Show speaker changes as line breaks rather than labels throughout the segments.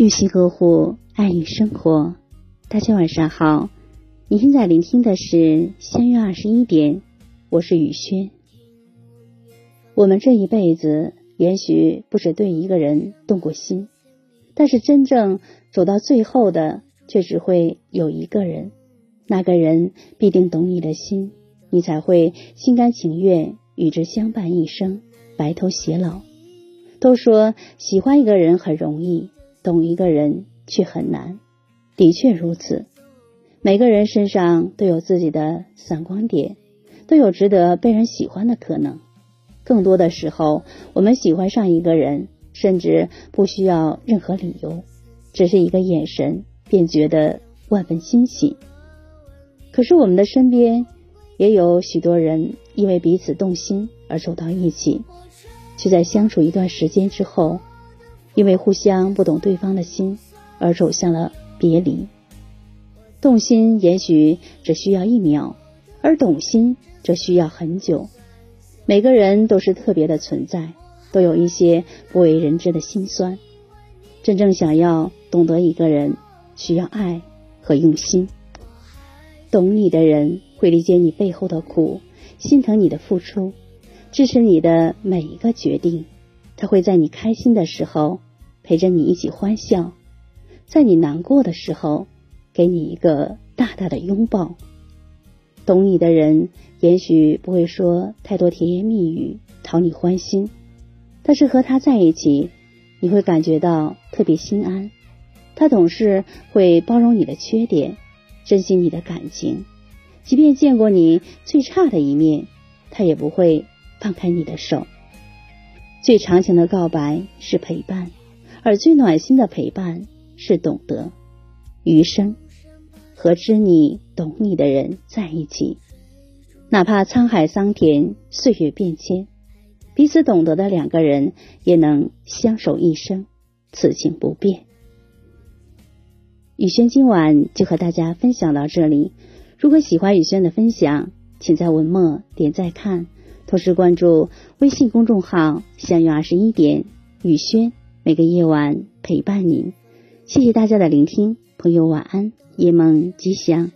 用心呵护，爱与生活。大家晚上好，你现在聆听的是相约二十一点，我是雨轩。我们这一辈子，也许不止对一个人动过心，但是真正走到最后的，却只会有一个人。那个人必定懂你的心，你才会心甘情愿与之相伴一生，白头偕老。都说喜欢一个人很容易。懂一个人却很难，的确如此。每个人身上都有自己的闪光点，都有值得被人喜欢的可能。更多的时候，我们喜欢上一个人，甚至不需要任何理由，只是一个眼神，便觉得万分欣喜。可是我们的身边也有许多人因为彼此动心而走到一起，却在相处一段时间之后。因为互相不懂对方的心，而走向了别离。动心也许只需要一秒，而懂心则需要很久。每个人都是特别的存在，都有一些不为人知的心酸。真正想要懂得一个人，需要爱和用心。懂你的人会理解你背后的苦，心疼你的付出，支持你的每一个决定。他会在你开心的时候陪着你一起欢笑，在你难过的时候给你一个大大的拥抱。懂你的人也许不会说太多甜言蜜语讨你欢心，但是和他在一起你会感觉到特别心安。他总是会包容你的缺点，珍惜你的感情，即便见过你最差的一面，他也不会放开你的手。最长情的告白是陪伴，而最暖心的陪伴是懂得。余生和知你懂你的人在一起，哪怕沧海桑田，岁月变迁，彼此懂得的两个人也能相守一生，此情不变。雨轩今晚就和大家分享到这里。如果喜欢雨轩的分享，请在文末点再看。同时关注微信公众号“相约二十一点”，雨轩每个夜晚陪伴您。谢谢大家的聆听，朋友晚安，夜梦吉祥。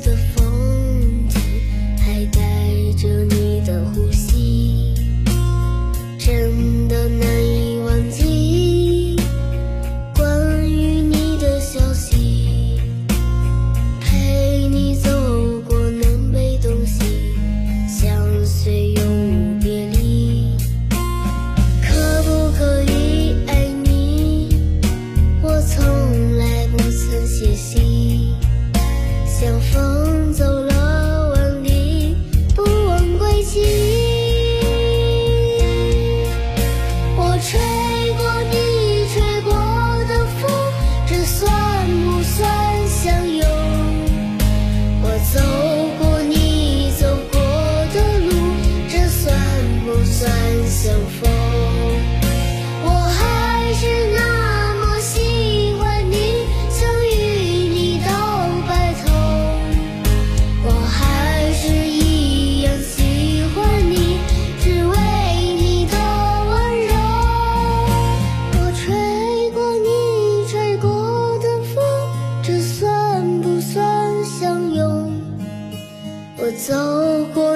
的走过